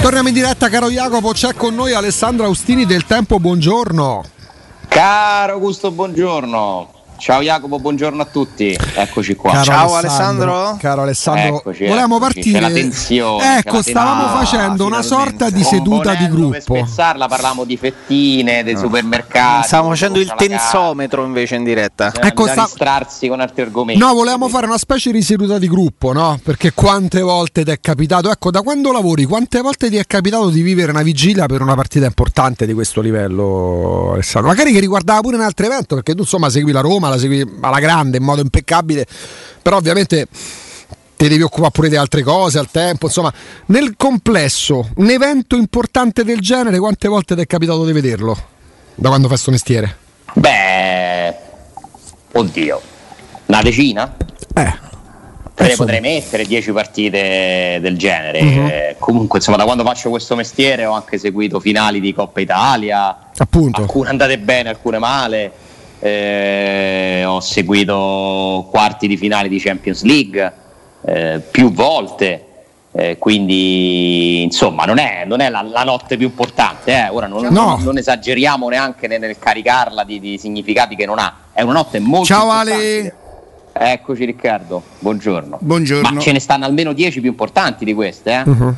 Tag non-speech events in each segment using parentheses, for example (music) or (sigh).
Torniamo in diretta, caro Jacopo. C'è con noi Alessandro Austini del Tempo. Buongiorno. Caro Augusto, buongiorno. Ciao Jacopo, buongiorno a tutti. Eccoci qua. Caro Ciao Alessandro. Caro Alessandro, Eccoci, volevamo eccoci. partire. C'è la tensione, ecco, la stavamo tensione. facendo una finalmente. sorta di seduta di Componendo Per gruppo. spezzarla parlavamo di fettine, dei supermercati. Stavamo facendo il tensometro invece in diretta. carne. Ecco, Bisogna sta- distrarsi con altri argomenti. No, volevamo fare una specie di seduta di gruppo, no? Perché quante volte ti è capitato, ecco, da quando lavori, quante volte ti è capitato di vivere una vigilia per una partita importante di questo livello, Alessandro? Magari che riguardava pure un altro evento, perché tu insomma segui la Roma, la segui alla grande, in modo impeccabile, però ovviamente ti devi occupare pure di altre cose al tempo, insomma, nel complesso, un evento importante del genere, quante volte ti è capitato di vederlo? Da quando fai sto mestiere? Beh, oddio, una decina? Eh. Te Insomma. potrei mettere 10 partite del genere. Eh, comunque, insomma, da quando faccio questo mestiere ho anche seguito finali di Coppa Italia, Appunto. alcune andate bene, alcune male. Eh, ho seguito quarti di finale di Champions League eh, più volte. eh, quindi insomma non è, non è la, la notte più importante eh. ora non, No. non- non esageriamo neanche nel, nel caricarla di, di significati che non ha è una notte molto Ciao, importante Ale. eccoci Riccardo buongiorno Buongiorno. ma ce ne stanno almeno 10 più importanti di queste eh. Mhm.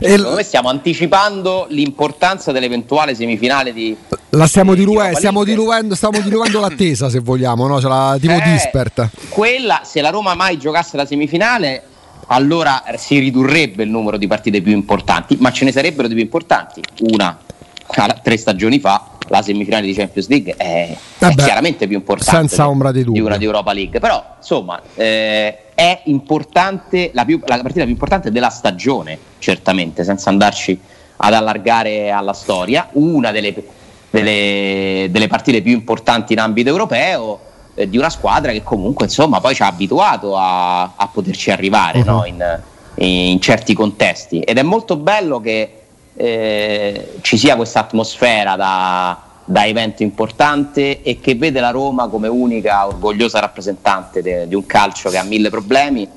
Secondo me stiamo anticipando l'importanza dell'eventuale semifinale di La stiamo, di dilue- Europa stiamo diluendo, stiamo diluendo l'attesa se vogliamo, no? Cioè la, tipo Eh, dispert. Quella, se la Roma mai giocasse la semifinale, allora si ridurrebbe il numero di partite più importanti, ma ce ne sarebbero di più importanti. Una, tre stagioni fa, la semifinale di Champions League è, è Vabbè, chiaramente più importante senza di- ombra di una di Europa League. Però, insomma, eh, è importante, la, più- la partita più importante della stagione, certamente, senza andarci ad allargare alla storia. Una delle, delle- delle partite più importanti in ambito europeo eh, di una squadra che comunque insomma poi ci ha abituato a, a poterci arrivare Mhm. no? in, in certi contesti ed è molto bello che eh, ci sia questa atmosfera da, da evento importante e che vede la Roma come unica orgogliosa rappresentante de- di un calcio che ha mille problemi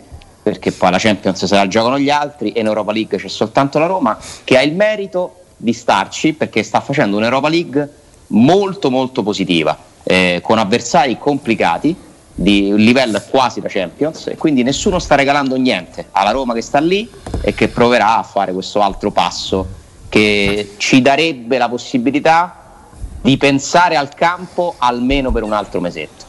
perché poi la Champions se la giocano gli altri e in Europa League c'è soltanto la Roma che ha il merito di starci perché sta facendo un'Europa League molto molto positiva eh, con avversari complicati di un livello quasi da Champions e quindi nessuno sta regalando niente alla Roma che sta lì e che proverà a fare questo altro passo che ci darebbe la possibilità di pensare al campo almeno per un altro mesetto.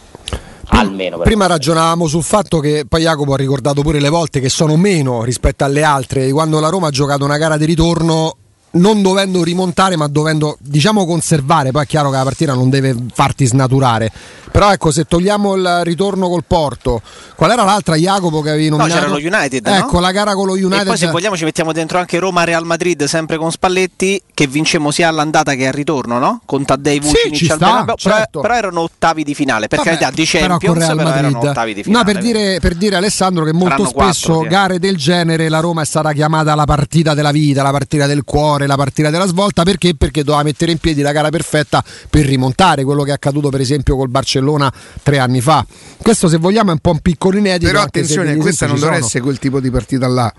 Almeno per Prima ragionavamo sul fatto che poi Jacopo ha ricordato pure le volte che sono meno rispetto alle altre, quando la Roma ha giocato una gara di ritorno non dovendo rimontare ma dovendo diciamo conservare, poi è chiaro che la partita non deve farti snaturare. Però ecco, se togliamo il ritorno col Porto, qual era l'altra Jacopo che avevi No, nominato? c'era lo United. no? Ecco, la gara con lo United. E poi se vogliamo ci mettiamo dentro anche Roma-Real Madrid, sempre con Spalletti, che vincemmo sia all'andata che al ritorno, no? Con Taddei Sì, Vucinic ci sta, però- certo. però, erano ottavi di finale, per Vabbè, carità di però Champions, Real però, erano ottavi di finale. No, per dire, per dire, Alessandro che molto Saranno spesso sì. gare del genere la Roma è stata chiamata la partita della vita, la partita del cuore, la partita della svolta perché? Perché doveva mettere in piedi la gara perfetta per rimontare quello che è accaduto per esempio col Barcellona tre anni fa. Questo se vogliamo è un po' un piccolo inedito. Però attenzione, questa non sono. essere quel tipo di partita là.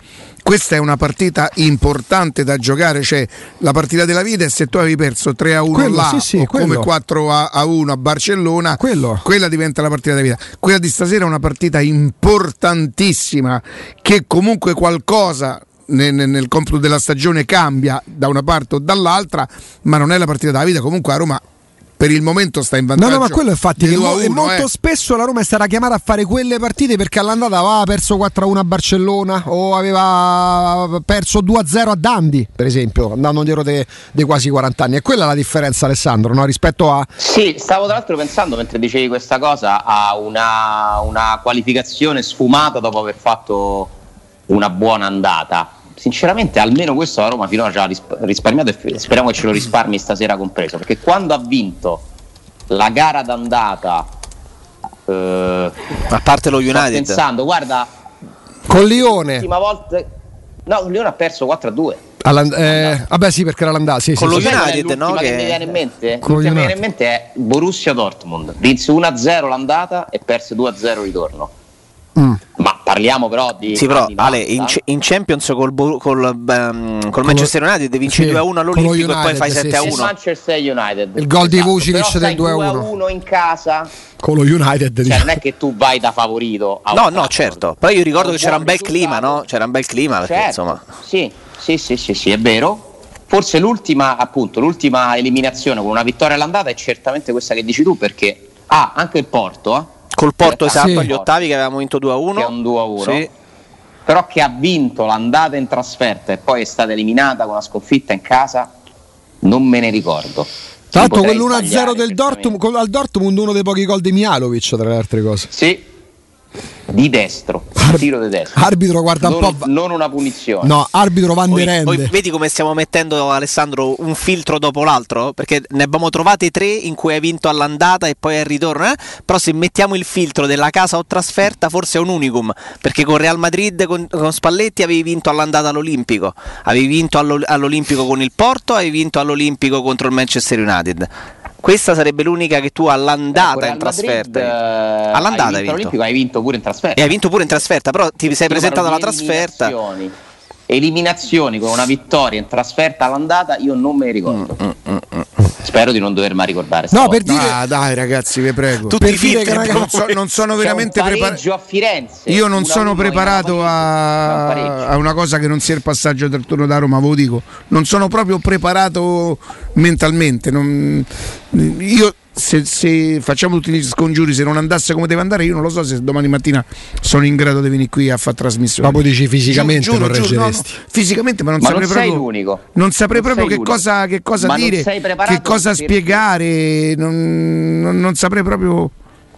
Questa è una partita importante da giocare, cioè la partita della vita e se tu avevi perso 3 a 1 Quello, là sì, sì, come 4 a, a 1 a Barcellona, Quello. quella diventa la partita della vita. Quella di stasera è una partita importantissima che comunque qualcosa nel, nel- nel computo della stagione cambia da una parte o dall'altra, ma non è la partita della vita. Comunque a Roma per il momento sta in No, vantaggio. no, ma quello infatti di che 2 a mo- e 1, molto eh. spesso la Roma è stata chiamata a fare quelle partite perché all'andata aveva perso 4-1 a Barcellona o aveva perso 2-0 a Dandi, per esempio, andando dietro dei dei quasi 40 anni. E quella è la differenza, Alessandro, no? rispetto a Sì, stavo tra l'altro pensando mentre dicevi questa cosa a una, una qualificazione sfumata dopo aver fatto una buona andata. Sinceramente, almeno questo la Roma finora ci ha risp- risparmiato e speriamo che ce lo risparmi stasera compreso. Perché quando ha vinto la gara d'andata, eh, A parte lo sto United. pensando, guarda, con Lione. l'ultima volta. No, Lione ha perso 4-2. Allan- eh, vabbè, sì, perché era l'andata. Sì, Con sì, lo United, no, che che- mi viene in mente? Che mi viene in mente è Borussia Dortmund. Vinse 1-0 l'andata e perse 2-0 il ritorno. Mm. Ma Parliamo però di. Sì, però Ale, in, 90. in Champions col, Bo- col, ehm, col Manchester United vinci sì, 2-1 con lo all'Olimpico e poi United, fai sì, 7-1. Il Manchester United. Il gol di Esatto, Vucinic però del stai 2-1. 2-1 in casa. Con lo United. Cioè, diciamo. non è che tu vai da favorito. a No, no, certo. Però io ricordo che c'era un bel clima, no? C'era un bel clima perché Certo, insomma. Sì, sì, sì, sì, sì, è vero. Forse l'ultima, appunto, l'ultima eliminazione con una vittoria all'andata è certamente questa che dici tu, perché ah, anche il Porto, eh, Col Porto Sì. esatto agli ottavi che avevamo vinto 2-1. che è un 2-1, Sì. però che ha vinto l'andata in trasferta e poi è stata eliminata con una sconfitta in casa, non me ne ricordo. Tra l'altro, Potrei quell'1-0 sbagliare, del Dortmund, al Dortmund, uno dei pochi gol di Mialovic, tra le altre cose. Sì, di destro, Ar- tiro di destro. Arbitro, guarda un non, po'. non una punizione. No, arbitro Van Poi, der poi Rende. vedi come stiamo mettendo Alessandro un filtro dopo l'altro? Perché ne abbiamo trovate tre in cui hai vinto all'andata e poi al ritorno. eh? Però se mettiamo il filtro della casa o trasferta, forse è un unicum. Perché con Real Madrid con, con Spalletti avevi vinto all'andata all'Olimpico, avevi vinto allo- all'Olimpico con il Porto, avevi vinto all'Olimpico contro il Manchester United. Questa sarebbe l'unica che tu Ecco, all'andata Real in trasferta. Madrid, eh, All'andata hai hai vinto vinto. l'Olimpico, hai vinto pure in trasferta. E hai vinto pure in trasferta, però ti sei presentato alla trasferta. Eliminazioni. Con una vittoria in trasferta all'andata, io non me ne ricordo. Mm, Spero di non dovermi ricordare. No, per dire. Ah, dai ragazzi, vi prego. Tutti Per i dire che, non, so- non sono veramente preparato. pareggio a Firenze. Io non 1-1 sono preparato a, a una cosa che non sia il passaggio del turno da Roma, ve lo dico. Non sono proprio preparato mentalmente. non- io se, se facciamo tutti gli scongiuri, se non andasse come deve andare, io non lo so se domani mattina sono in grado di venire qui a fare trasmissione. Ma poi dici fisicamente Giuro, non giuro, no, no, reggeresti. fisicamente, ma non Ma saprei non sei proprio. l'unico. Non saprei Non proprio sei che l'unico. cosa, che cosa Ma dire, che cosa spiegare. Non, non- non saprei proprio.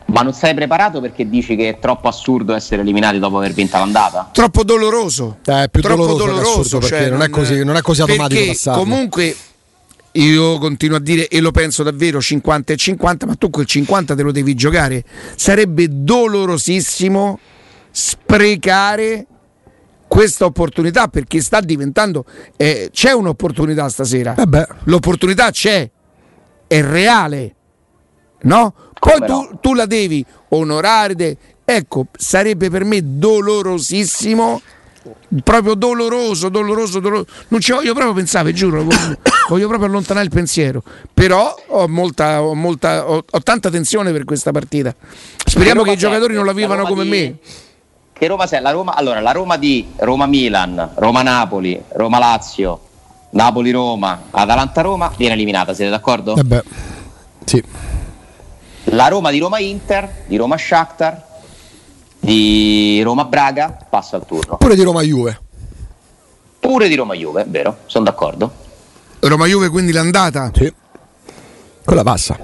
Ma non sei preparato perché dici che è troppo assurdo essere eliminati dopo aver vinto l'andata? troppo doloroso. Eh, è più troppo doloroso che assurdo, perché cioè, non è così- non è così automatico. Comunque io continuo a dire e lo penso davvero 50 e 50, ma tu quel 50 te lo devi giocare. Sarebbe dolorosissimo sprecare questa opportunità perché sta diventando eh, c'è un'opportunità stasera. Eh beh. L'opportunità c'è, è reale. No? Poi tu, no? tu la devi onorare. Ecco, sarebbe per me dolorosissimo, proprio doloroso, doloroso, doloroso. Non ci voglio proprio pensare, giuro, voglio, (coughs) voglio proprio allontanare il pensiero. Però ho, molta, ho, molta, ho, ho tanta tensione per questa partita. Speriamo Roma che i giocatori non la vivano Roma come di- me. Che Roma sei? La Roma, allora, la Roma di Roma-Milan, Roma-Napoli, Roma-Lazio, Napoli-Roma, Atalanta-Roma viene eliminata, siete d'accordo? Eh beh. Sì. La Roma di Roma-Inter, di Roma-Shakhtar, di Roma-Braga passa al turno. Pure di Roma Juve. Pure di Roma-Juve, vero, sono d'accordo. Roma Juve quindi l'andata. Sì. Quella passa.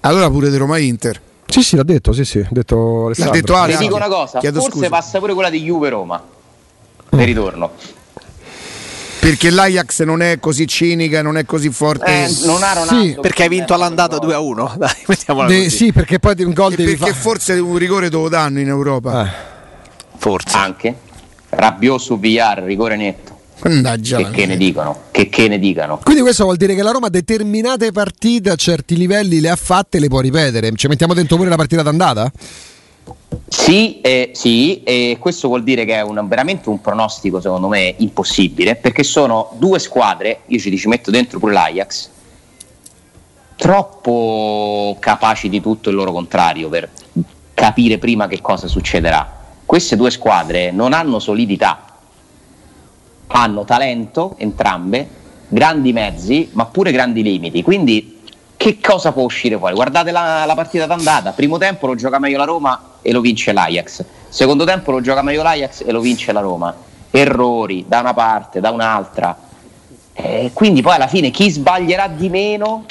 Allora pure di Roma Inter. Sì, sì, l'ha detto, sì, sì, ha detto Alessandro. detto Ale. Ale, dico una cosa, chiedo forse scusa. passa pure quella di Juve-Roma. Per ritorno. Perché l'Ajax non è così cinica, non è così forte. Eh, non ha Ronaldo, Sì, Perché hai vinto all'andata No. 2-1. (laughs) Dai, mettiamola De- così. sì, perché poi un gol E devi perché fare. forse un rigore te lo danno in Europa. Eh. Forse. Anche. Rabbioso su Villar, rigore netto. Mannaggia Che, che ne dicano? Che, che ne dicano? Quindi questo vuol dire che la Roma determinate partite a certi livelli le ha fatte e le può ripetere. Ci mettiamo dentro pure la partita d'andata? Sì, eh, sì, e questo vuol dire che è un- veramente un pronostico, secondo me, impossibile, perché sono due squadre, io ci, ci metto dentro pure l'Ajax, troppo capaci di tutto il loro contrario per capire prima che cosa succederà. Queste due squadre non hanno solidità, hanno talento entrambe, grandi mezzi, ma pure grandi limiti. Quindi che cosa può uscire fuori? Guardate la, la partita d'andata, primo tempo lo gioca meglio la Roma e lo vince l'Ajax, secondo tempo lo gioca meglio l'Ajax e lo vince la Roma. Errori da una parte, da un'altra. Eh, quindi poi alla fine chi sbaglierà di meno,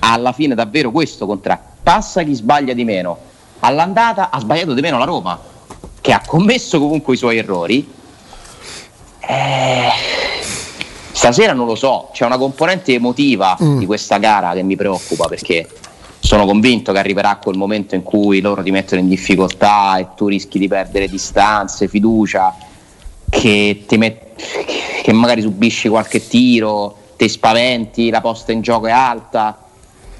alla fine davvero questo contra passa chi sbaglia di meno. All'andata ha sbagliato di meno la Roma, che ha commesso comunque i suoi errori. Eh, stasera non lo so, c'è una componente emotiva Mm. di questa gara che mi preoccupa perché sono convinto che arriverà quel momento in cui loro ti mettono in difficoltà e tu rischi di perdere distanze, fiducia, che, ti met- che magari subisci qualche tiro, ti spaventi, la posta in gioco è alta.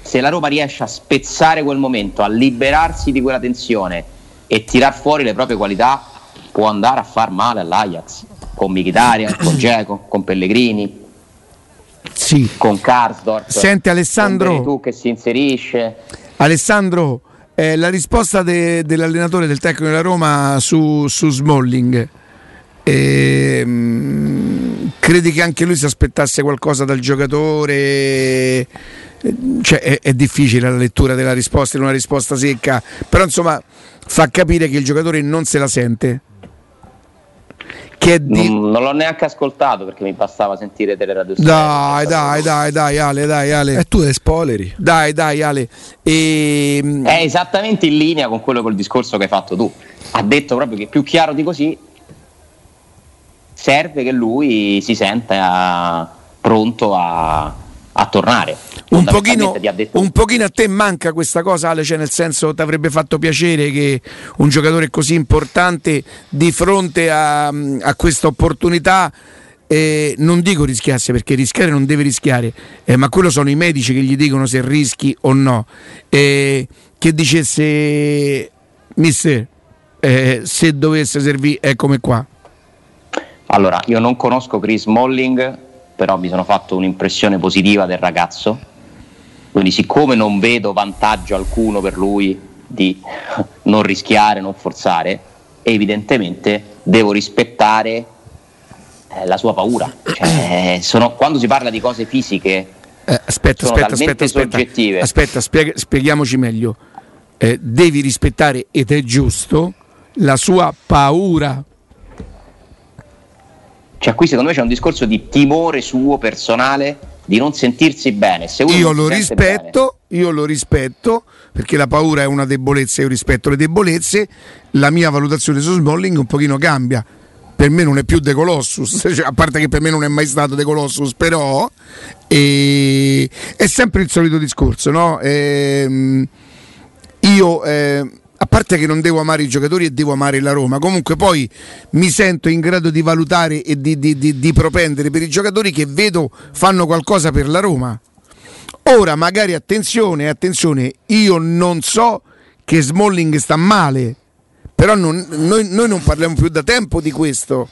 Se la Roma riesce a spezzare quel momento, a liberarsi di quella tensione e tirar fuori le proprie qualità, può andare a far male all'Ajax con Mkhitaryan, con (clears throat) Geco, con Pellegrini, Sì. con Karsdorp. Senti, Alessandro. tu che si inserisce. Alessandro, eh, la risposta de- dell'allenatore del tecnico della Roma su, su Smalling. ehm, credi che anche lui si aspettasse qualcosa dal giocatore? Eh, Cioè, è, è difficile la lettura della risposta in una risposta secca, però insomma fa capire che il giocatore non se la sente. Che di... Non, non l'ho neanche ascoltato perché mi bastava sentire delle radio. Dai, dai, dai, dai, Ale, dai, Ale. E tu le spoileri. Dai, dai, Ale. Ehm, È esattamente in linea con quello col discorso che hai fatto tu. Ha detto proprio che più chiaro di così serve che lui si senta pronto a, a tornare. Un pochino, un pochino a te manca questa cosa, Ale, cioè nel senso ti avrebbe fatto piacere che un giocatore così importante di fronte a, a questa opportunità, eh, non dico rischiasse perché rischiare non deve rischiare, eh, ma quello sono i medici che gli dicono se rischi o no, eh, che dicesse, mister, eh, se dovesse servire, eccomi qua. Allora, io non conosco Chris Molling, però mi sono fatto un'impressione positiva del ragazzo. Quindi, siccome non vedo vantaggio alcuno per lui di (laughs) non rischiare, non forzare, evidentemente devo rispettare eh, la sua paura. Cioè, sono- quando si parla di cose fisiche, Eh, aspetta, Sono aspetta, aspetta, aspetta, soggettive. aspetta, spiega- spieghiamoci meglio. Eh, devi rispettare, ed è giusto, la sua paura. Cioè qui secondo me c'è un discorso di timore suo personale di non sentirsi bene. Se Io lo rispetto, io lo rispetto, perché la paura è una debolezza, io rispetto le debolezze, la mia valutazione su Smalling un pochino cambia. Per me non è più De Colossus, (laughs) cioè, a parte che per me non è mai stato De Colossus, però eh, è sempre il solito discorso, no? Ehm, io eh, a parte che non devo amare i giocatori e devo amare la Roma, comunque poi mi sento in grado di valutare e di, di- di- di propendere per i giocatori che vedo fanno qualcosa per la Roma. Ora magari attenzione, attenzione, io non so che Smalling sta male, però non- noi, noi non parliamo più da tempo di questo.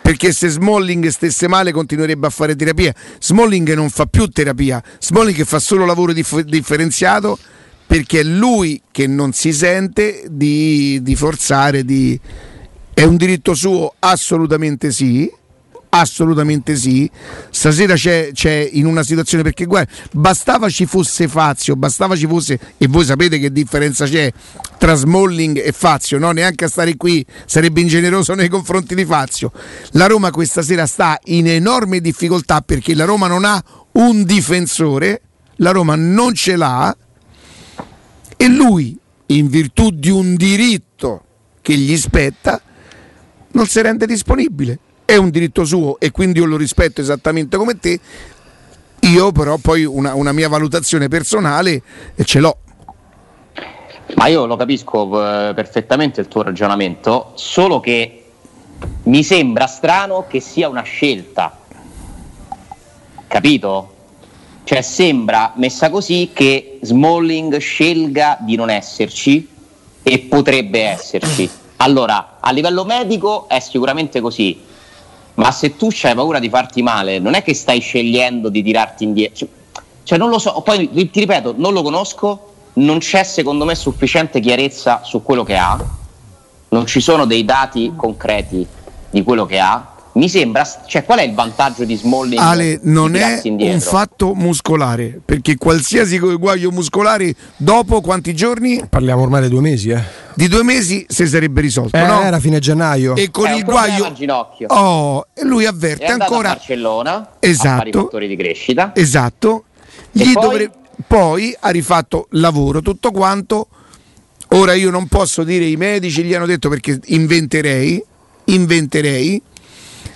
Perché se Smalling stesse male continuerebbe a fare terapia. Smalling non fa più terapia, Smalling fa solo lavoro dif- differenziato perché è lui che non si sente di, di forzare, di... è un diritto suo? Assolutamente sì. Assolutamente sì. Stasera c'è, c'è in una situazione perché guarda, bastava ci fosse Fazio, bastava ci fosse, e voi sapete che differenza c'è tra Smalling e Fazio, no? neanche a stare qui sarebbe ingeneroso nei confronti di Fazio. La Roma questa sera sta in enorme difficoltà perché la Roma non ha un difensore, la Roma non ce l'ha e lui, in virtù di un diritto che gli spetta, non si rende disponibile. È un diritto suo e quindi io lo rispetto esattamente come te. Io però poi una, una mia valutazione personale eh, ce l'ho. Ma io lo capisco eh, perfettamente il tuo ragionamento, solo che mi sembra strano che sia una scelta. Capito? Cioè sembra messa così che Smalling scelga di non esserci e potrebbe esserci. Allora, a livello medico è sicuramente così, ma se tu hai paura di farti male, non è che stai scegliendo di tirarti indietro. Cioè, cioè, non lo so, poi ti ripeto, non lo conosco, non c'è secondo me sufficiente chiarezza su quello che ha, non ci sono dei dati concreti di quello che ha. Mi sembra, cioè, qual è il vantaggio di Smalling? Ale, non è indietro? un fatto muscolare, perché qualsiasi guaio muscolare dopo quanti giorni? Parliamo ormai di due mesi, eh. Di due mesi si sarebbe risolto, Eh, no? Era fine gennaio. E con È un il guaio... al ginocchio. Oh, e lui è avverte andato ancora... a Barcellona a Esatto. fare i fattori di crescita. Esatto. Gli poi? dovre- poi ha rifatto lavoro, tutto quanto. Ora io non posso dire i medici gli hanno detto perché inventerei, inventerei.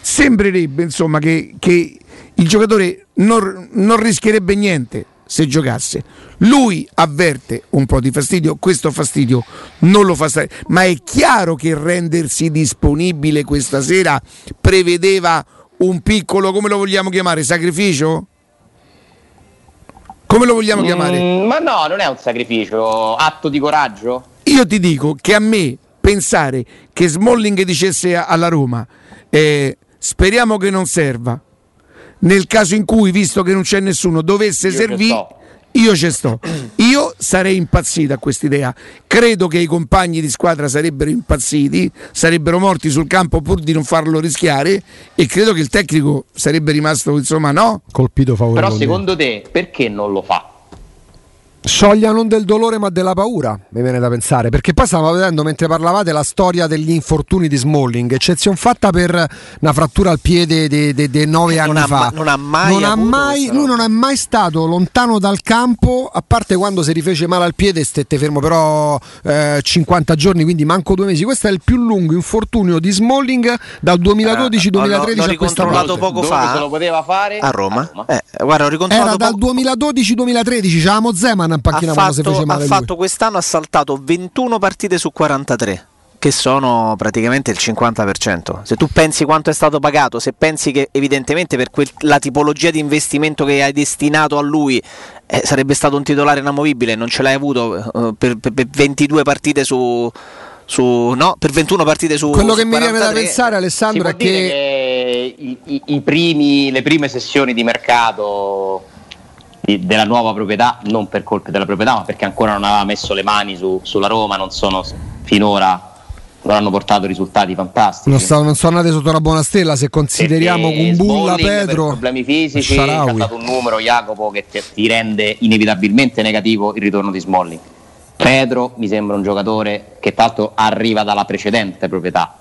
Sembrerebbe insomma che, che il giocatore non, non rischierebbe niente se giocasse. Lui avverte un po' di fastidio, questo fastidio non lo fa stare, ma è chiaro che rendersi disponibile questa sera prevedeva un piccolo, come lo vogliamo chiamare, sacrificio? Come lo vogliamo chiamare? Mm, ma no, non è un sacrificio, atto di coraggio. Io ti dico che a me pensare che Smalling dicesse alla Roma eh, speriamo che non serva nel caso in cui visto che non c'è nessuno dovesse servire io ci sto. Io sarei impazzito a quest'idea. Credo che i compagni di squadra sarebbero impazziti, sarebbero morti sul campo pur di non farlo rischiare e credo che il tecnico sarebbe rimasto, insomma, no? Colpito favorevole. Però secondo te perché non lo fa? Scioglia non del dolore ma della paura, mi viene da pensare, perché poi stavo vedendo mentre parlavate la storia degli infortuni di Smalling, eccezione fatta per una frattura al piede di nove anni non fa. Ha, non ha mai, non ha mai lui non è mai stato lontano dal campo, a parte quando si rifece male al piede stette fermo però eh, 50 giorni, quindi manco due mesi. Questo è il più lungo infortunio di Smalling dal 2012-2013 eh, a questa parte. poco Dove fa. se lo poteva fare? A Roma. A Roma. Eh, guarda, ho ricontrollato Era dal 2012-2013, c'avevamo Zeman in panchina ha quando si fatto, fece male ha lui. fatto quest'anno ha saltato 21 partite su 43 che sono praticamente il 50%. Se tu pensi quanto è stato pagato, se pensi che evidentemente per quel, la tipologia di investimento che hai destinato a lui eh, sarebbe stato un titolare inamovibile, non ce l'hai avuto eh, per, per, per 22 partite su, su, no, per 21 partite su Quello su che mi viene da 43. pensare, Si Alessandro, è che che i, i- i primi- le prime sessioni di mercato di- della nuova proprietà, non per colpe della proprietà, ma perché ancora non aveva messo le mani su- sulla Roma, non sono finora non hanno portato risultati fantastici. non, sta- non sono andate sotto una buona stella se consideriamo Smalling per Pedro, problemi fisici ci Sharawi. ha dato un numero Jacopo che ti, ti rende inevitabilmente negativo il ritorno di Smalling Pedro mi sembra un giocatore che tra l'altro arriva dalla precedente proprietà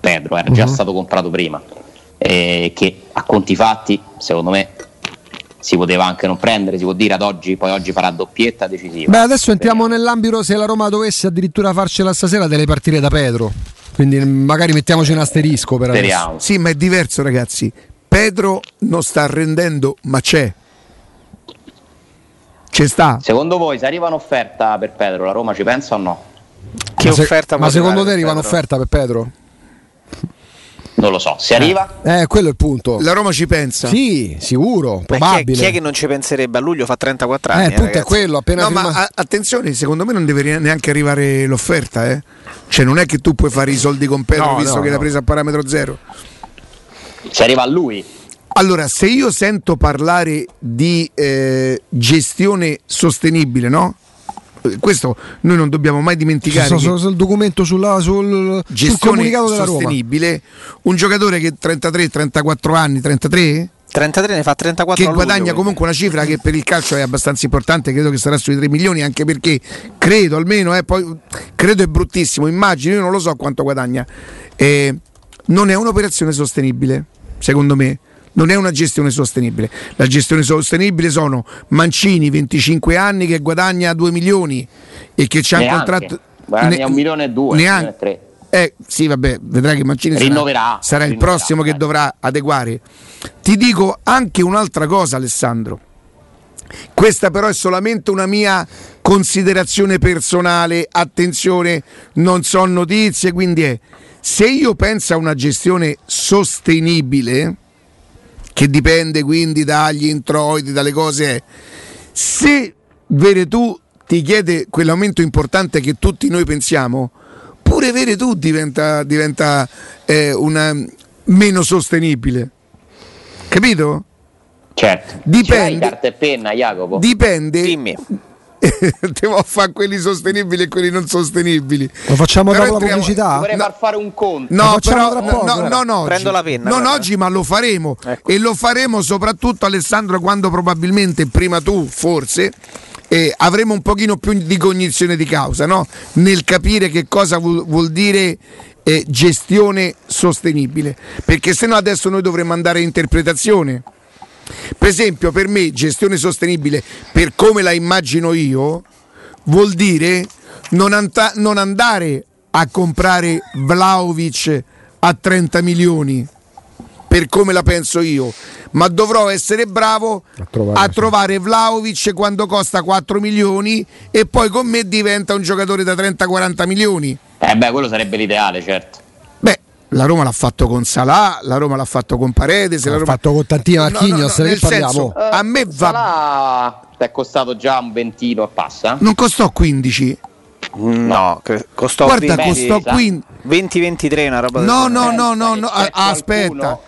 Pedro era già Mhm. stato comprato prima e che a conti fatti secondo me si poteva anche non prendere si può dire ad oggi poi oggi farà doppietta decisiva Beh, adesso entriamo Speriamo. nell'ambito se la Roma dovesse addirittura farcela stasera delle partire da Pedro. Quindi mm, magari mettiamoci un asterisco per adesso. speriamo Sì, ma è diverso, ragazzi. Pedro non sta rendendo, ma c'è. C'è sta. secondo voi se arriva un'offerta per Pedro la Roma ci pensa o no? Che Ma se- offerta Ma può secondo te arriva un'offerta per Pedro? Non lo so se arriva Eh, quello è il punto. La Roma ci pensa. Sì, sicuro, Ma chi è, probabile. chi è che non ci penserebbe? A luglio fa 34 anni. eh, il punto è ragazzi. quello, appena No, ma firma- a- attenzione, secondo me non deve neanche arrivare l'offerta, eh. Cioè, non è che tu puoi fare i soldi con Pedro No, visto no, che l'ha no. presa a parametro zero. se arriva a lui Allora, se io sento parlare di eh, gestione sostenibile, no? Questo noi non dobbiamo mai dimenticare. sul, che sul- sul documento sulla- sul, sul comunicato della Roma. sostenibile, un giocatore che 33, 34 anni, 33, 33 ne fa 34 che luglio, guadagna quindi. comunque una cifra che per il calcio è abbastanza importante, credo che sarà sui 3 milioni, anche perché credo almeno, eh, poi, credo è bruttissimo, immagino, io non lo so quanto guadagna, Eh, non è un'operazione sostenibile, secondo me. Non è una gestione sostenibile. La gestione sostenibile sono Mancini, 25 anni, che guadagna 2 milioni e che c'ha un contratto. Guadagna Ne- un milione e due, un neanche- milione e Eh, sì, vabbè, vedrai che Mancini sarà- Rinnoverà, sarà, il rinnoverà, prossimo che dai. dovrà adeguare. Ti dico anche un'altra cosa, Alessandro. Questa però è solamente una mia considerazione personale, attenzione, non so notizie, quindi è se io penso a una gestione sostenibile, che dipende quindi dagli introiti, dalle cose, se Veretù ti chiede quell'aumento importante che tutti noi pensiamo, pure Veretù diventa, diventa eh, una, meno sostenibile. Capito? Certo. Dipende. Carta e penna, Jacopo? Dipende. Dimmi. (laughs) Devo fare quelli sostenibili e quelli non sostenibili. Lo facciamo Però dopo la pubblicità? Vorrei no. far fare un conto. No, però poco, no, guarda. non oggi. Prendo la penna, Non guarda. oggi, ma lo faremo. Ecco. E lo faremo soprattutto, Alessandro, quando probabilmente prima tu, forse, eh, avremo un pochino più di cognizione di causa, no? Nel capire che cosa vuol, vuol dire eh, gestione sostenibile. Perché se no adesso noi dovremmo andare a interpretazione. Per esempio, per me gestione sostenibile, per come la immagino io, vuol dire non, anta- non andare a comprare Vlaovic a 30 milioni, per come la penso io, ma dovrò essere bravo A trovare, a sì. trovare Vlaovic quando costa 4 milioni e poi con me diventa un giocatore da 30-40 milioni. Eh beh, quello sarebbe l'ideale, certo. Beh, la Roma l'ha fatto con Salah, la Roma l'ha fatto con Paredes, L'ha Roma... fatto con Tantino Marchignos, nel che parliamo? senso, a me va ti è costato già un ventino e passa. non costò 15 No, cre- costò Guarda, 20, costò sa? 15. 20-23, una roba del No, no, no, no, no. Qualcuno- aspetta.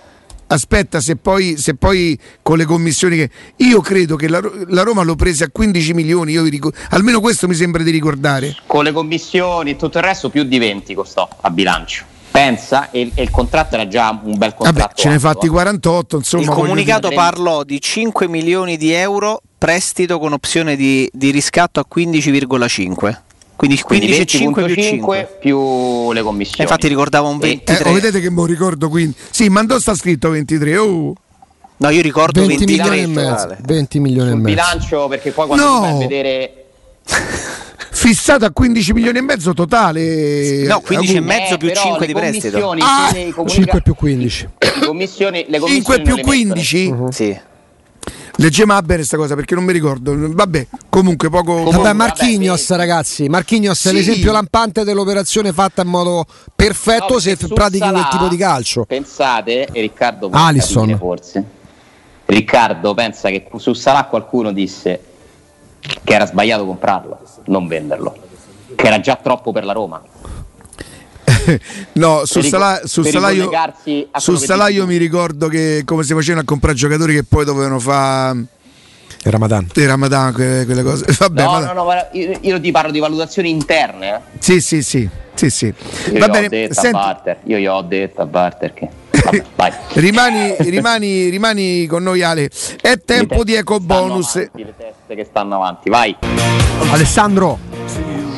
Aspetta, se poi, se poi con le commissioni che. Io credo che la, la Roma l'ho presa a 15 milioni, io vi ricor- almeno questo mi sembra di ricordare. Con le commissioni e tutto il resto più di 20 costò a bilancio. Pensa, e, e il contratto era già un bel contratto. Vabbè, ce ne alto, fatti eh. 48, insomma. Il comunicato dire- parlò di 5 milioni di euro prestito con opzione di, di riscatto a 15,5. Quindi Quindi 15,5 più 5. 20.5 più le commissioni. Infatti ricordavo un E- 20. dire. Eh, oh, vedete che lo ricordo quindi. Sì, ma dove sta scritto 23? Oh. No, io ricordo 20 23 milioni e mezzo. totale. 20 milioni e mezzo. bilancio perché poi quando No! vai a vedere (laughs) Fissato a 15 milioni e mezzo totale. No, 15 e mezzo più però 5 le di prestito. Ah! comunica- 5 più 15. le commissioni, le 5 commissioni più non le mettono. 15? Sì. Leggiamo a bene questa cosa perché non mi ricordo. Vabbè, comunque poco. Comunque, Vabbè, vabbè, Marchignos, vedi. ragazzi. Marchignos è Sì. l'esempio lampante dell'operazione fatta in modo perfetto No, se pratichi quel Salah, tipo di calcio. Pensate, e Riccardo Alisson. forse. Riccardo pensa che su Salah qualcuno disse che era sbagliato comprarlo, non venderlo, che era già troppo per la Roma. (laughs) No, su Per Salah, rico- su per Salah io, ricollegarsi a su quello che Salah dici io tu. mi ricordo che come si facevano a comprare giocatori che poi dovevano fare Il Ramadan. il Ramadan, que- quelle cose. (laughs) Vabbè, no, no, no, io, io ti parlo di valutazioni interne. eh. Sì, sì, sì. sì, sì. Io Va gli ho bene, detto senti, a Barter, io gli ho detto a Barter che... Vabbè, (laughs) rimani, rimani, rimani con noi Ale. È tempo di eco bonus. avanti, le teste che stanno avanti, vai. Alessandro,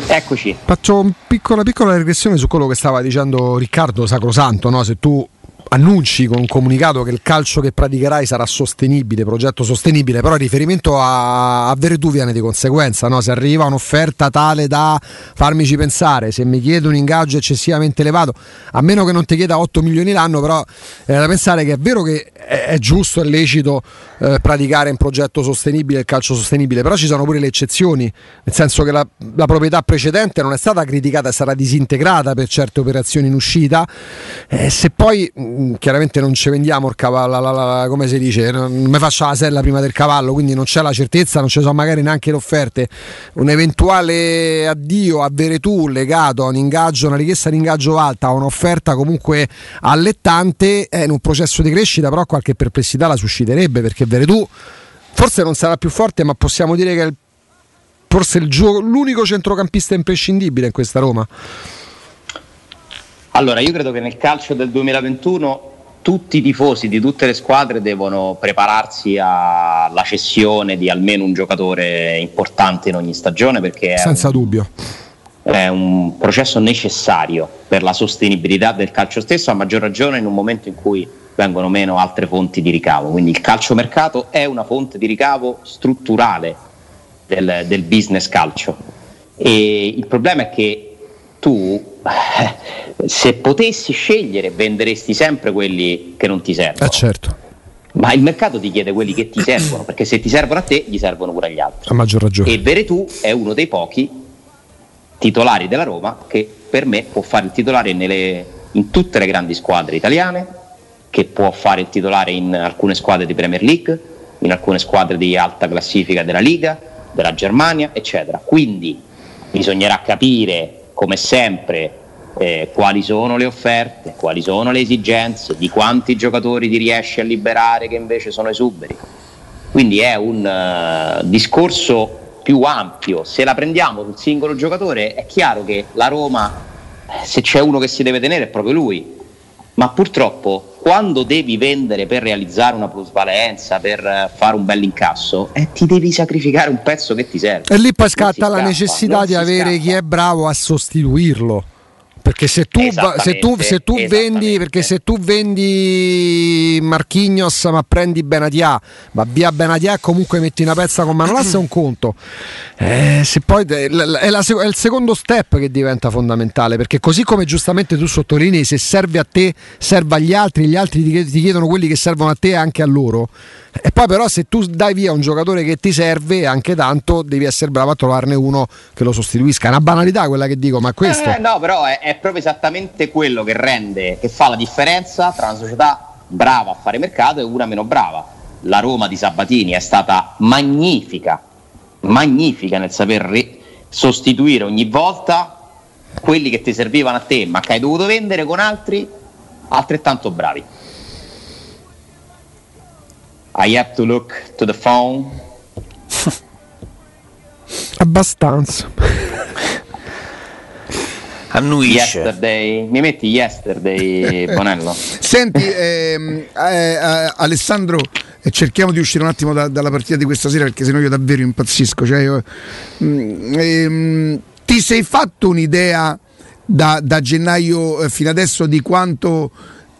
Eccoci. faccio una piccola regressione su quello che stava dicendo Riccardo Sacrosanto. No? Se tu annunci con un comunicato che il calcio che praticherai sarà sostenibile, progetto sostenibile, però riferimento a, a Veretù viene di conseguenza, no? se arriva un'offerta tale da farmici pensare, se mi chiede un ingaggio eccessivamente elevato, a meno che non ti chieda 8 milioni l'anno, però è da pensare che è vero che è, è giusto e lecito eh, praticare un progetto sostenibile, il calcio sostenibile, però ci sono pure le eccezioni, nel senso che la, la proprietà precedente non è stata criticata, è stata disintegrata per certe operazioni in uscita, eh, se poi mh, chiaramente non ci vendiamo il cavallo, la- la- come si dice, non mi faccio la sella prima del cavallo, quindi non c'è la certezza, non ci sono magari neanche le offerte, un eventuale addio a Veretù legato a un ingaggio, una richiesta di ingaggio alta, a un'offerta comunque allettante, è in un processo di crescita, però qualche perplessità la susciterebbe perché Veretù forse non sarà più forte, ma possiamo dire che è il- forse il gio- l'unico centrocampista imprescindibile in questa Roma. Allora, io credo che nel calcio del 2021 tutti i tifosi di tutte le squadre devono prepararsi alla cessione di almeno un giocatore importante in ogni stagione perché Senza un, dubbio. È un processo necessario per la sostenibilità del calcio stesso, a maggior ragione in un momento in cui vengono meno altre fonti di ricavo. Quindi il calciomercato è una fonte di ricavo strutturale del, del business calcio. E il problema è che tu, eh, se potessi scegliere, venderesti sempre quelli che non ti servono. Eh certo, Ma il mercato ti chiede quelli che ti servono, perché se ti servono a te, gli servono pure agli altri. a maggior ragione. E Veretù è uno dei pochi titolari della Roma che per me può fare il titolare nelle- in tutte le grandi squadre italiane, che può fare il titolare in alcune squadre di Premier League, in alcune squadre di alta classifica della Liga, della Germania, eccetera. Quindi bisognerà capire, come sempre, eh, quali sono le offerte, quali sono le esigenze, di quanti giocatori ti riesci a liberare che invece sono esuberi. Quindi è un eh, discorso più ampio. Se la prendiamo sul singolo giocatore, è chiaro che la Roma, eh, se c'è uno che si deve tenere, è proprio lui. Ma purtroppo, quando devi vendere per realizzare una plusvalenza, per eh, fare un bel incasso, eh, ti devi sacrificare un pezzo che ti serve. E lì poi scatta la scappa, necessità di avere scappa. chi è bravo a sostituirlo. Perché se tu, se tu, se tu vendi, perché se tu vendi Marchignos ma prendi Benatia, ma via Benatia comunque metti una pezza con Manolas è un (clears throat) conto. Eh, se poi è, la- è la è il secondo step che diventa fondamentale, perché così come giustamente tu sottolinei, se serve a te, serve agli altri, gli altri ti chiedono quelli che servono a te e anche a loro. E poi però se tu dai via un giocatore che ti serve anche tanto, devi essere bravo a trovarne uno che lo sostituisca. È una banalità quella che dico, ma questo... Eh, no, però è, è proprio esattamente quello che rende, che fa la differenza tra una società brava a fare mercato e una meno brava. La Roma di Sabatini è stata magnifica, magnifica nel saper re- sostituire ogni volta quelli che ti servivano a te, ma che hai dovuto vendere con altri altrettanto bravi. I have to look to the phone. (laughs) Abbastanza. (laughs) Annuisce. Yesterday. Mi metti yesterday, (laughs) Bonello? Senti, ehm, eh, eh, Alessandro, eh, cerchiamo di uscire un attimo da- dalla partita di questa sera perché sennò io davvero impazzisco. Cioè, io, mm, ehm, ti sei fatto un'idea da, da gennaio eh, fino adesso di quanto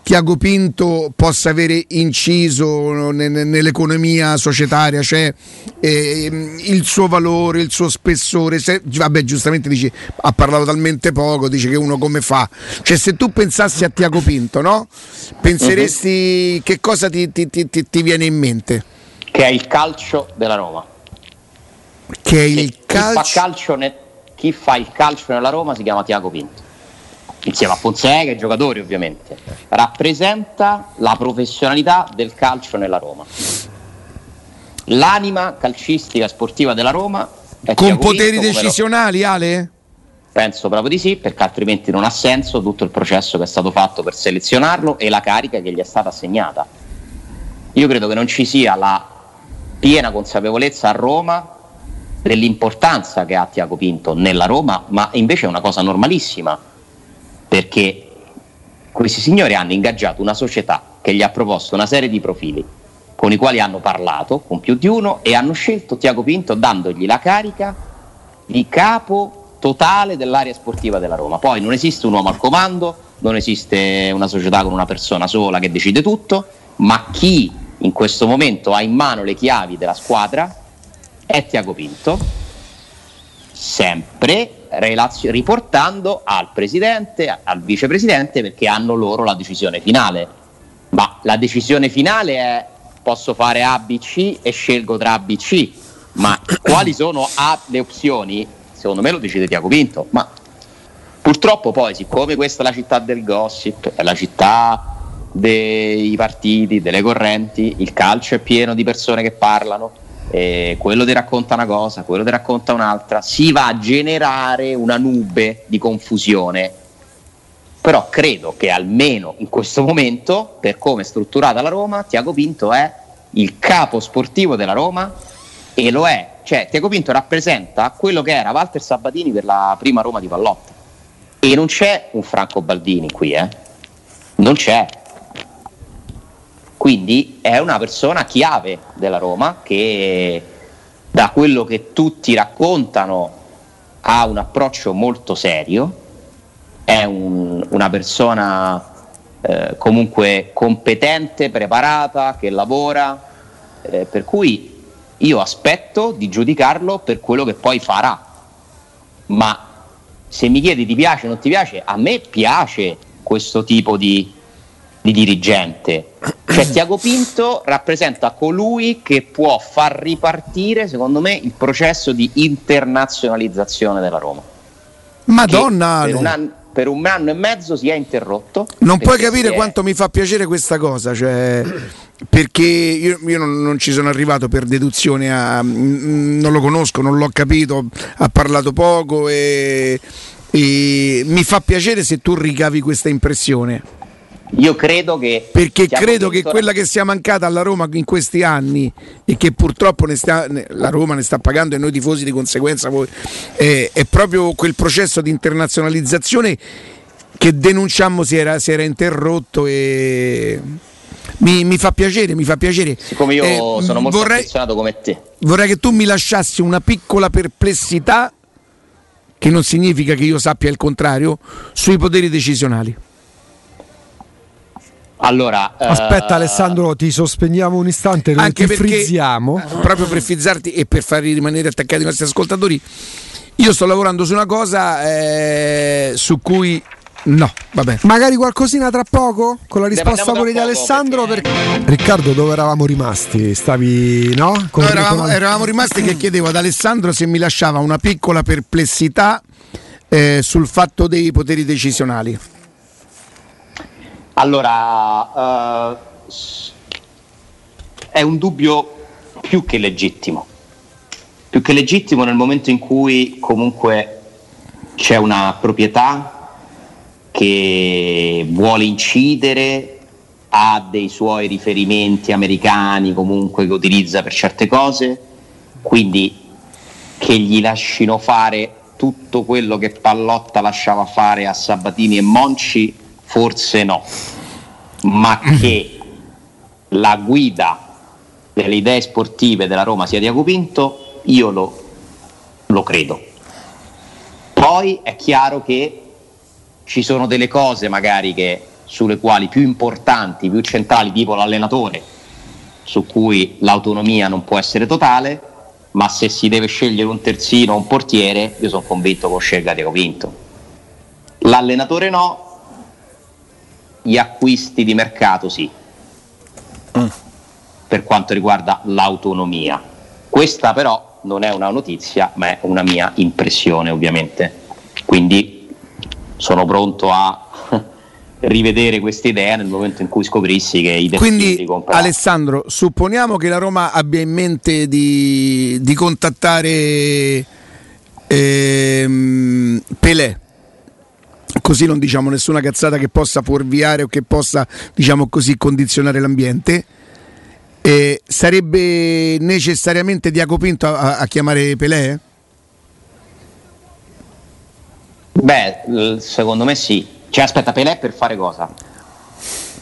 Tiago Pinto possa avere inciso ne- ne- nell'economia societaria, cioè ehm, il suo valore, il suo spessore. Se- vabbè, giustamente dici ha parlato talmente poco, dice che uno come fa. Cioè, se tu pensassi a Tiago Pinto, no? Penseresti che cosa ti, ti- ti- ti- ti viene in mente? Che è il calcio della Roma. Che è il chi, fa calcio. calcio ne- chi fa il calcio nella Roma si chiama Tiago Pinto. Insieme a Fonseca e giocatori ovviamente. Rappresenta la professionalità del calcio nella Roma. L'anima calcistica sportiva della Roma è Con poteri come lo- decisionali, Ale? Penso proprio di sì, perché altrimenti non ha senso tutto il processo che è stato fatto per selezionarlo e la carica che gli è stata assegnata. Io credo che non ci sia la piena consapevolezza a Roma dell'importanza che ha Tiago Pinto nella Roma, ma invece è una cosa normalissima, perché questi signori hanno ingaggiato una società che gli ha proposto una serie di profili con i quali hanno parlato con più di uno e hanno scelto Tiago Pinto dandogli la carica di capo totale dell'area sportiva della Roma. Poi non esiste un uomo al comando, non esiste una società con una persona sola che decide tutto, ma chi in questo momento ha in mano le chiavi della squadra è Tiago Pinto, sempre relazio- riportando al presidente, al vicepresidente, perché hanno loro la decisione finale. Ma la decisione finale è posso fare A, B, C e scelgo tra A, B, C. Ma (clears throat) quali sono A, le opzioni? Secondo me lo decide Tiago Pinto. Ma purtroppo poi, siccome questa è la città del gossip, è la città dei partiti, delle correnti, il calcio è pieno di persone che parlano, eh, quello ti racconta una cosa, quello ti racconta un'altra, si va a generare una nube di confusione. Però credo che almeno in questo momento, per come è strutturata la Roma, Tiago Pinto è il capo sportivo della Roma e lo è. Cioè, Tiago Pinto rappresenta quello che era Walter Sabatini per la prima Roma di Pallotta. E non c'è un Franco Baldini qui, eh? Non c'è. Quindi è una persona chiave della Roma che da quello che tutti raccontano ha un approccio molto serio, è un- una persona eh, comunque competente, preparata, che lavora, eh, per cui io aspetto di giudicarlo per quello che poi farà. Ma se mi chiedi ti piace o non ti piace, a me piace questo tipo di, di dirigente. Cioè Tiago Pinto rappresenta colui che può far ripartire, secondo me, il processo di internazionalizzazione della Roma. Madonna, per un, anno, per un anno e mezzo si è interrotto. Non puoi capire è- quanto mi fa piacere questa cosa, cioè, perché io, io non, non ci sono arrivato per deduzione, a- non lo conosco, non l'ho capito, ha parlato poco e, e mi fa piacere se tu ricavi questa impressione, Io credo che. perché credo che Pinto- quella che sia mancata alla Roma in questi anni e che purtroppo ne sta- ne- la Roma ne sta pagando e noi tifosi di conseguenza voi, è, è proprio quel processo di internazionalizzazione che denunciamo si era, si era interrotto e mi, mi fa piacere, mi fa piacere. Siccome io Eh, sono molto vorrei, affezionato come te. vorrei che tu mi lasciassi una piccola perplessità, che non significa che io sappia il contrario, sui poteri decisionali. Allora, Aspetta eh, Alessandro, ti sospendiamo un istante, Anche ti perché, frizziamo. proprio per frizzarti e per farli rimanere attaccati i nostri ascoltatori, io sto lavorando su una cosa eh, su cui no, vabbè. Magari qualcosina tra poco? Con la risposta pure di Alessandro? perché- perché- Riccardo, dove eravamo rimasti? Stavi, no? Con- No, eravamo, con- eravamo rimasti che (clears throat) chiedevo ad Alessandro se mi lasciava una piccola perplessità eh, sul fatto dei poteri decisionali. Allora, eh, è un dubbio più che legittimo. più che legittimo nel momento in cui comunque c'è una proprietà che vuole incidere, ha dei suoi riferimenti americani comunque che utilizza per certe cose, quindi che gli lasciano fare tutto quello che Pallotta lasciava fare a Sabatini e Monci, forse no, ma che la guida delle idee sportive della Roma sia Diaco Pinto, io lo, lo credo. Poi è chiaro che ci sono delle cose magari che, sulle quali più importanti, più centrali, tipo l'allenatore, su cui l'autonomia non può essere totale, ma se si deve scegliere un terzino o un portiere, io sono convinto che lo scelga Diego Pinto. L'allenatore no, gli acquisti di mercato sì, mm. per quanto riguarda l'autonomia. Questa però non è una notizia, ma è una mia impressione ovviamente. Quindi sono pronto a (laughs) rivedere questa idea nel momento in cui scoprissi che i Quindi Alessandro, supponiamo che la Roma abbia in mente di, di contattare ehm, Pelé così non diciamo nessuna cazzata che possa fuorviare o che possa diciamo così condizionare l'ambiente eh, sarebbe necessariamente Diaco Pinto a, a chiamare Pelé? Beh, secondo me sì. Cioè, aspetta, Pelé per fare cosa?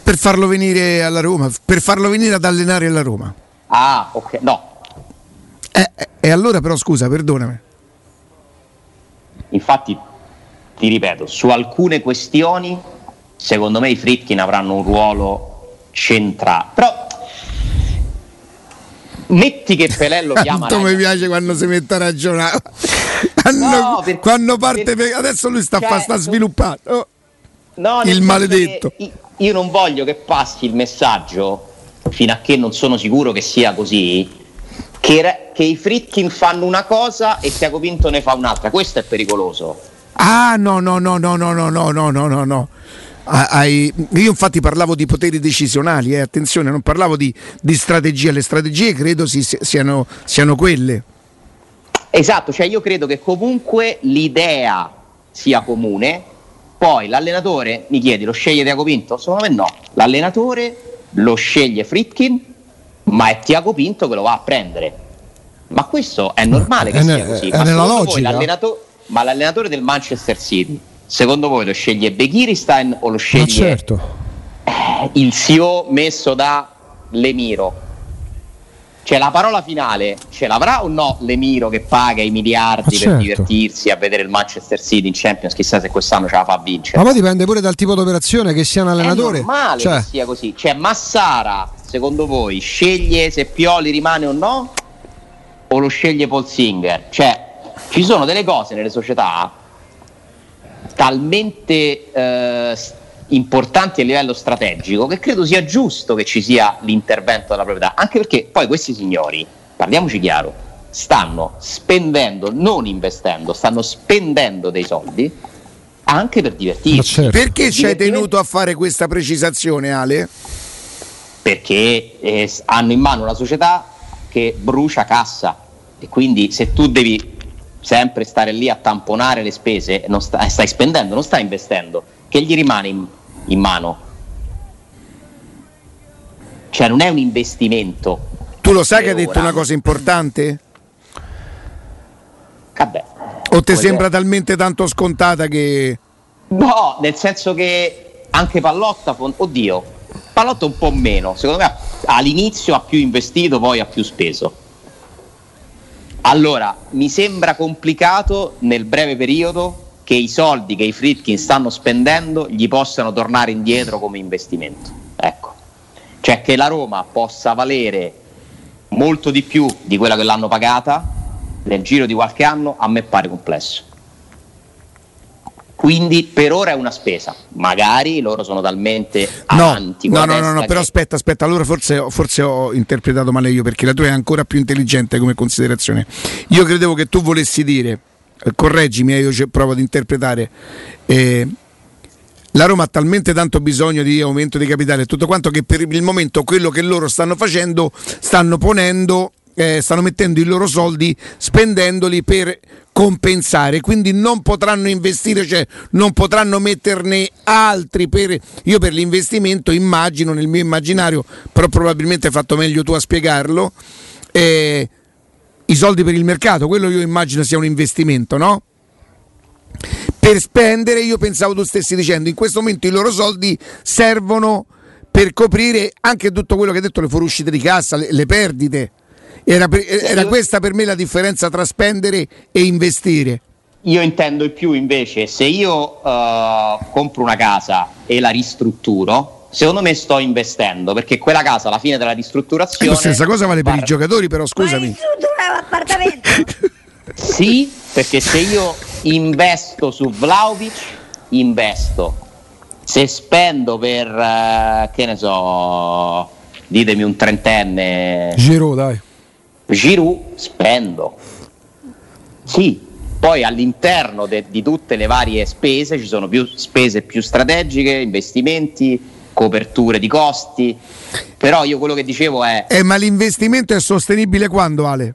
Per farlo venire alla Roma, per farlo venire ad allenare alla Roma. Ah, ok, no. Eh, eh, e allora però scusa, perdonami. Infatti, ti ripeto, su alcune questioni, secondo me i Fritkin avranno un ruolo centrale. Però metti che Pelé lo chiama Quanto mi piace quando si mette a ragionare. (laughs) Quando, no, perché, quando parte perché, adesso lui sta, cioè, sta sviluppando. Oh, no, il maledetto. io non voglio che passi il messaggio fino a che non sono sicuro che sia così che, che i Fritkin fanno una cosa e Tiago Pinto ne fa un'altra. Questo è pericoloso ah no no no no no no no no no no ai, io infatti parlavo di poteri decisionali, eh, attenzione, non parlavo di, di strategie, le strategie credo si, siano, siano quelle. Esatto, cioè io credo che comunque l'idea sia comune, poi l'allenatore mi chiedi lo sceglie Tiago Pinto? Secondo me no, l'allenatore lo sceglie Fritkin, ma è Tiago Pinto che lo va a prendere. Ma questo è normale che è sia ne, così. È nella logica. L'allenato- ma l'allenatore del Manchester City secondo voi lo sceglie Begiristain o lo sceglie certo. eh, il CEO messo da Lemiro? Cioè la parola finale ce l'avrà o no Lemiro che paga i miliardi certo. per divertirsi a vedere il Manchester City in Champions? Chissà se quest'anno ce la fa vincere. Ma poi dipende pure dal tipo di operazione che sia un allenatore. È normale cioè. che sia così. Cioè Massara, secondo voi, sceglie se Pioli rimane o no? O lo sceglie Paul Singer? Cioè ci sono delle cose nelle società talmente eh, importanti a livello strategico che credo sia giusto che ci sia l'intervento della proprietà, anche perché poi questi signori, parliamoci chiaro, stanno spendendo, non investendo, stanno spendendo dei soldi anche per divertirsi. Certo. Perché ci hai tenuto a fare questa precisazione, Ale? Perché eh, hanno in mano una società che brucia cassa e quindi se tu devi sempre stare lì a tamponare le spese, non sta, stai spendendo, non stai investendo, che gli rimane in, in mano? Cioè non è un investimento. Tu lo sai che ha detto una cosa importante? Vabbè. O ti sembra talmente tanto scontata che... No, nel senso che anche Pallotta, oddio, Pallotta un po' meno, secondo me all'inizio ha più investito, poi ha più speso allora, mi sembra complicato nel breve periodo che i soldi che i Fritkin stanno spendendo gli possano tornare indietro come investimento. Ecco. Cioè che la Roma possa valere molto di più di quella che l'hanno pagata nel giro di qualche anno, a me pare complesso. Quindi per ora è una spesa, magari loro sono talmente avanti. No, no, no, no, però aspetta, aspetta, allora forse, forse, ho interpretato male io perché la tua è ancora più intelligente come considerazione. Io credevo che tu volessi dire, eh, correggimi, eh, io provo ad interpretare, eh, la Roma ha talmente tanto bisogno di aumento di capitale e tutto quanto che per il momento quello che loro stanno facendo stanno ponendo eh, stanno mettendo i loro soldi spendendoli per compensare, quindi non potranno investire, cioè non potranno metterne altri per io per l'investimento immagino nel mio immaginario, però probabilmente hai fatto meglio tu a spiegarlo. Eh, i soldi per il mercato, quello io immagino sia un investimento, no? Per spendere, io pensavo tu stessi dicendo, in questo momento i loro soldi servono per coprire anche tutto quello che hai detto, le fuoriuscite di cassa, le, le perdite. Era, per, era questa per me la differenza tra spendere e investire. Io intendo di più invece, se io uh, compro una casa e la ristrutturo, secondo me sto investendo perché quella casa alla fine della ristrutturazione. La stessa cosa vale per i giocatori, però scusami. Ma l'appartamento? (laughs) sì, perché se io investo su Vlaovic, investo. Se spendo per, uh, che ne so, ditemi un trentenne. Giro, dai. Giroud, spendo. Sì, poi all'interno de- di tutte le varie spese ci sono più spese più strategiche, investimenti, coperture di costi. Però io quello che dicevo è... Eh, ma l'investimento è sostenibile quando, Ale?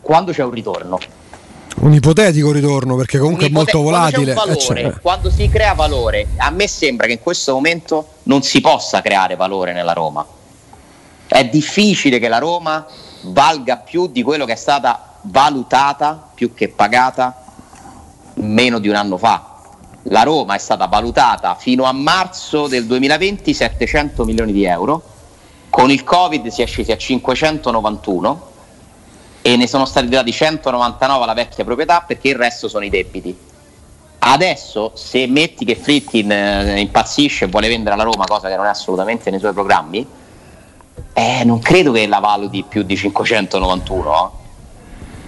Quando c'è un ritorno. Un ipotetico ritorno perché comunque ipote- è molto volatile. Quando, Eh, cioè, quando si crea valore, a me sembra che in questo momento non si possa creare valore nella Roma. È difficile che la Roma valga più di quello che è stata valutata, più che pagata meno di un anno fa. La Roma è stata valutata fino a marzo del 2020 700 milioni di euro, con il Covid si è scesi a 591 e ne sono stati dati 199 alla vecchia proprietà perché il resto sono i debiti. Adesso se metti che Fritkin eh, impazzisce e vuole vendere la Roma, cosa che non è assolutamente nei suoi programmi, eh, non credo che la valuti più di 591, eh.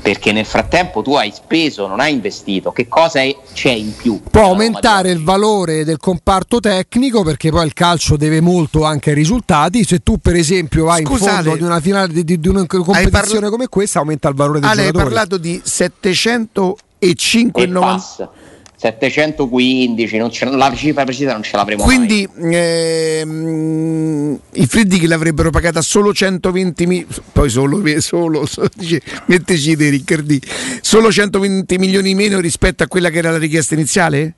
perché nel frattempo tu hai speso, non hai investito, che cosa è- c'è in più? può aumentare il valore del comparto tecnico perché poi il calcio deve molto anche ai risultati. Se tu, per esempio, vai Scusa, in fondo Ale, di una finale di, di- di una competizione parla- come questa, aumenta il valore del Ale, hai giocatore. parlato di e 705,90. Passa. 715, non ce- la cifra precisa non ce l'avremo mai. Quindi ehm, i Friedrich l'avrebbero pagata solo 120 milioni, poi solo, (laughs) solo, solo dice, metteci dei Riccardi, solo 120 milioni in meno rispetto a quella che era la richiesta iniziale?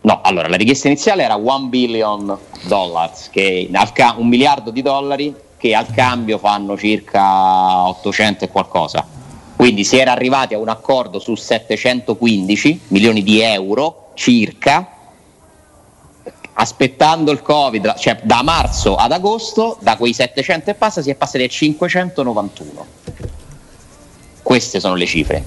No, allora la richiesta iniziale era 1 billion dollars, che ca- un miliardo di dollari che al cambio fanno circa 800 e qualcosa. Quindi si era arrivati a un accordo su 715 milioni di euro circa, aspettando il Covid, cioè da marzo ad agosto, da quei 700 e passa si è passati a 591. Queste sono le cifre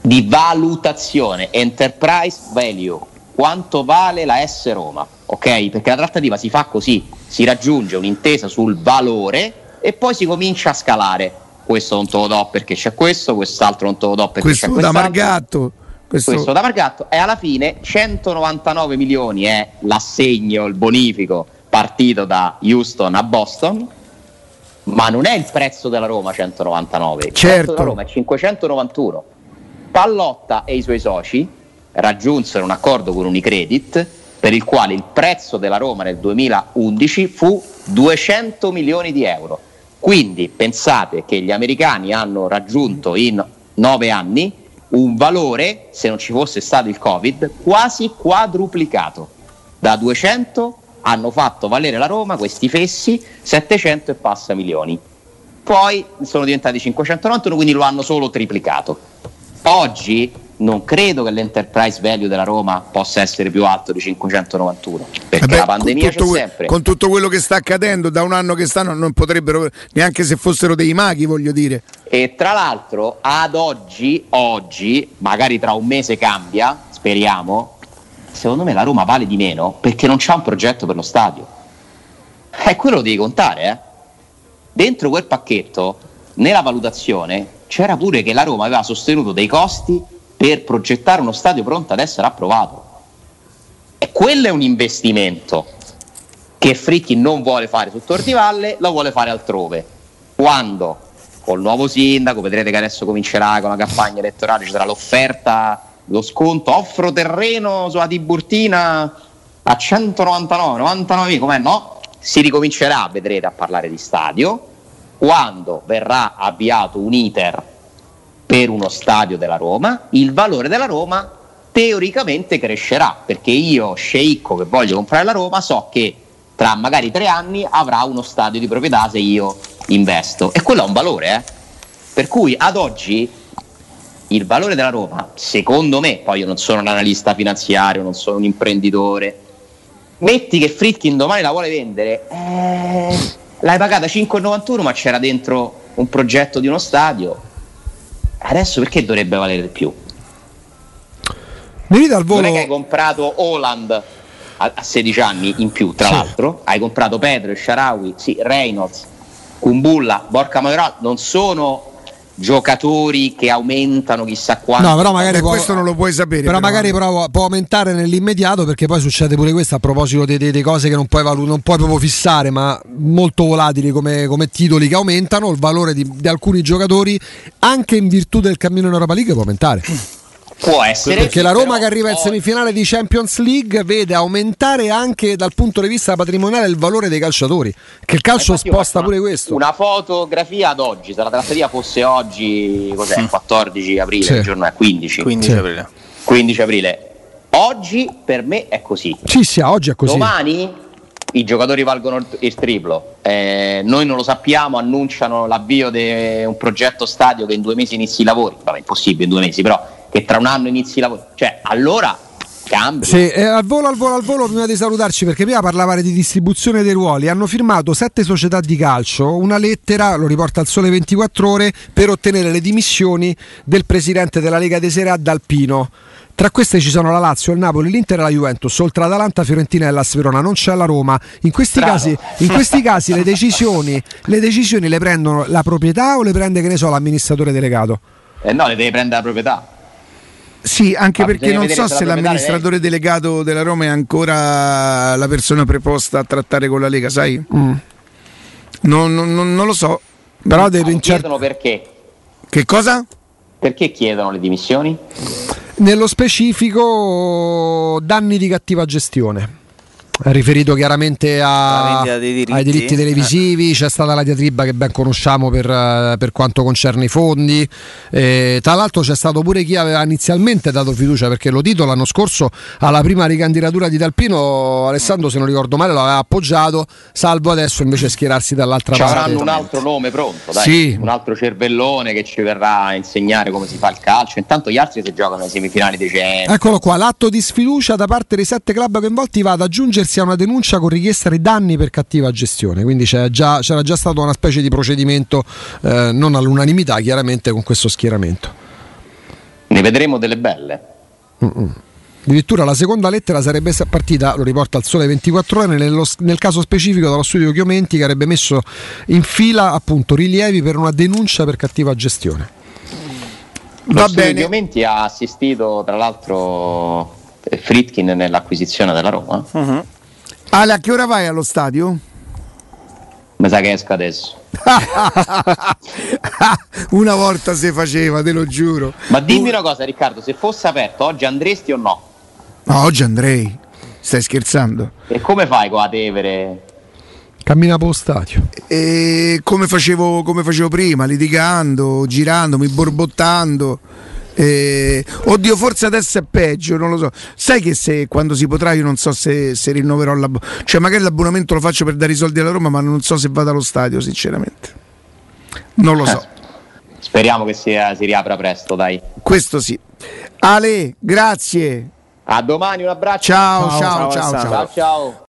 di valutazione, enterprise value, quanto vale la S Roma, ok? Perché la trattativa si fa così, si raggiunge un'intesa sul valore e poi si comincia a scalare. Questo non te lo do perché c'è questo, quest'altro non te lo do perché Questo c'è da quest'altro. Margatto. Questo, Questo da Margatto e alla fine 199 milioni è l'assegno, il bonifico partito da Houston a Boston, ma non è il prezzo della Roma 199, il prezzo Certo. della Roma è 591. Pallotta e i suoi soci raggiunsero un accordo con Unicredit per il quale il prezzo della Roma nel 2011 fu 200 milioni di euro. Quindi pensate che gli americani hanno raggiunto in nove anni un valore, se non ci fosse stato il Covid, quasi quadruplicato. Da 200 hanno fatto valere la Roma, questi fessi, 700 e passa milioni. Poi sono diventati 591, quindi lo hanno solo triplicato. Oggi non credo che l'enterprise value della Roma possa essere più alto di 591, perché Vabbè, la pandemia c'è que- sempre. con tutto quello che sta accadendo da un anno che stanno non potrebbero neanche se fossero dei maghi voglio dire E tra l'altro ad oggi, oggi, magari tra un mese cambia, speriamo, secondo me la Roma vale di meno perché non c'ha un progetto per lo stadio. E quello lo devi contare, eh. Dentro quel pacchetto, nella valutazione, c'era pure che la Roma aveva sostenuto dei costi per progettare uno stadio pronto ad essere approvato. E quello è un investimento che Fricchi non vuole fare su Tor di Valle, lo vuole fare altrove. Quando col nuovo sindaco, vedrete che adesso comincerà con la campagna elettorale, ci sarà l'offerta, lo sconto, offro terreno sulla Tiburtina a 199, 99, com'è no? Si ricomincerà, vedrete, a parlare di stadio quando verrà avviato un iter per uno stadio della Roma, il valore della Roma teoricamente crescerà, perché io, sceicco che voglio comprare la Roma, so che tra magari tre anni avrà uno stadio di proprietà se io investo. E quello ha un valore, eh? Per cui ad oggi il valore della Roma, secondo me, poi io non sono un analista finanziario, non sono un imprenditore, metti che Fritkin domani la vuole vendere, eh, l'hai pagata 5,91 ma c'era dentro un progetto di uno stadio, adesso perché dovrebbe valere di più? Venite al volo. Non è che hai comprato Holland a, a 16 anni in più, tra Sì. l'altro, hai comprato Pedro, Sharawi, sì, Reynolds, Kumbulla, Borca Majoral, non sono giocatori che aumentano chissà quanto. No, però magari Eh, può, questo non lo puoi sapere. Però, magari può, può aumentare nell'immediato perché poi succede pure questo a proposito di, di- di cose che non puoi, valu- non puoi proprio fissare, ma molto volatili come, come titoli che aumentano, il valore di, di alcuni giocatori anche in virtù del cammino in Europa League può aumentare. Può essere. Perché sì, la Roma che arriva in semifinale di Champions League vede aumentare anche dal punto di vista patrimoniale il valore dei calciatori, che il calcio Infatti io sposta pure questo. Una fotografia ad oggi, se la trattativa fosse oggi, cos'è? 14 aprile, Sì. che giorno è? 15. 15 Sì. aprile. 15 aprile. Oggi per me è così. Sì, sì, oggi è così. Domani i giocatori valgono il- il triplo. Eh, noi non lo sappiamo, annunciano l'avvio di un progetto stadio che in due mesi inizi i lavori. Vabbè, impossibile in due mesi, però che tra un anno inizi i lavori. Cioè, allora cambia. Sì, eh, al volo, al volo, al volo, prima di salutarci, perché prima parlavate di distribuzione dei ruoli, hanno firmato sette società di calcio una lettera, lo riporta al Sole 24 Ore, per ottenere le dimissioni del presidente della Lega dei Serie A D'Alpino. Tra queste ci sono la Lazio, il Napoli, l'Inter e la Juventus, oltre ad Atalanta, Fiorentina e la Verona, non c'è la Roma. In questi, Bravo. casi, in questi casi le, decisioni, le decisioni le prendono la proprietà o le prende, che ne so, l'amministratore delegato? Eh no, le devi prendere la proprietà. Sì, anche Ma perché non so se la se proprietà l'amministratore delegato della Roma è ancora la persona preposta a trattare con la Lega, sai? Mm. Non, non- non- lo so. Però devi No, in cer- chiedono perché. Che cosa? Perché chiedono le dimissioni? Nello specifico danni di cattiva gestione. Riferito chiaramente a- diritti. ai diritti televisivi, c'è stata la diatriba che ben conosciamo per, eh, per quanto concerne i fondi. Eh, tra l'altro c'è stato pure chi aveva inizialmente dato fiducia perché lo Tito l'anno scorso alla prima ricandidatura di Talpino, Alessandro se non ricordo male, lo aveva appoggiato, salvo adesso invece schierarsi dall'altra Ci parte. avranno un altro nome pronto, dai. Sì. un altro cervellone che ci verrà a insegnare come si fa il calcio. Intanto gli altri si giocano alle semifinali di Champions. Eccolo qua, l'atto di sfiducia da parte dei sette club coinvolti va ad aggiungersi a una denuncia con richiesta di danni per cattiva gestione. Quindi c'è già- c'era già stato una specie di procedimento, eh, non all'unanimità, chiaramente con questo schieramento. Ne vedremo delle belle. Addirittura la seconda lettera sarebbe sa- partita, lo riporta al sole 24 ore, nello- nel caso specifico dallo studio Chiomenti che avrebbe messo in fila appunto rilievi per una denuncia per cattiva gestione. Lo Va studio bene. Chiomenti ha assistito tra l'altro Fritkin nell'acquisizione della Roma. Mhm. Ale, a che ora vai allo stadio? Mi sa che esca adesso. (laughs) una volta si faceva, te lo giuro. Ma dimmi una cosa Riccardo, se fosse aperto oggi andresti o no? No, oggi andrei. Stai scherzando? E come fai con la Tevere? Cammina per lo stadio. E come facevo, come facevo prima, litigando, girandomi, borbottando. E- Oddio, forse adesso è peggio, non lo so. Sai che se quando si potrà, io non so se, se rinnoverò l'abbonamento. Cioè, magari l'abbonamento lo faccio per dare i soldi alla Roma, ma non so se vado allo stadio, sinceramente. Non lo so. Eh, (laughs) Speriamo che sia- si riapra presto, dai. Questo sì. Ale, grazie. A domani, un abbraccio. Ciao, Ciao, ciao, ciao, ciao, ciao. ciao.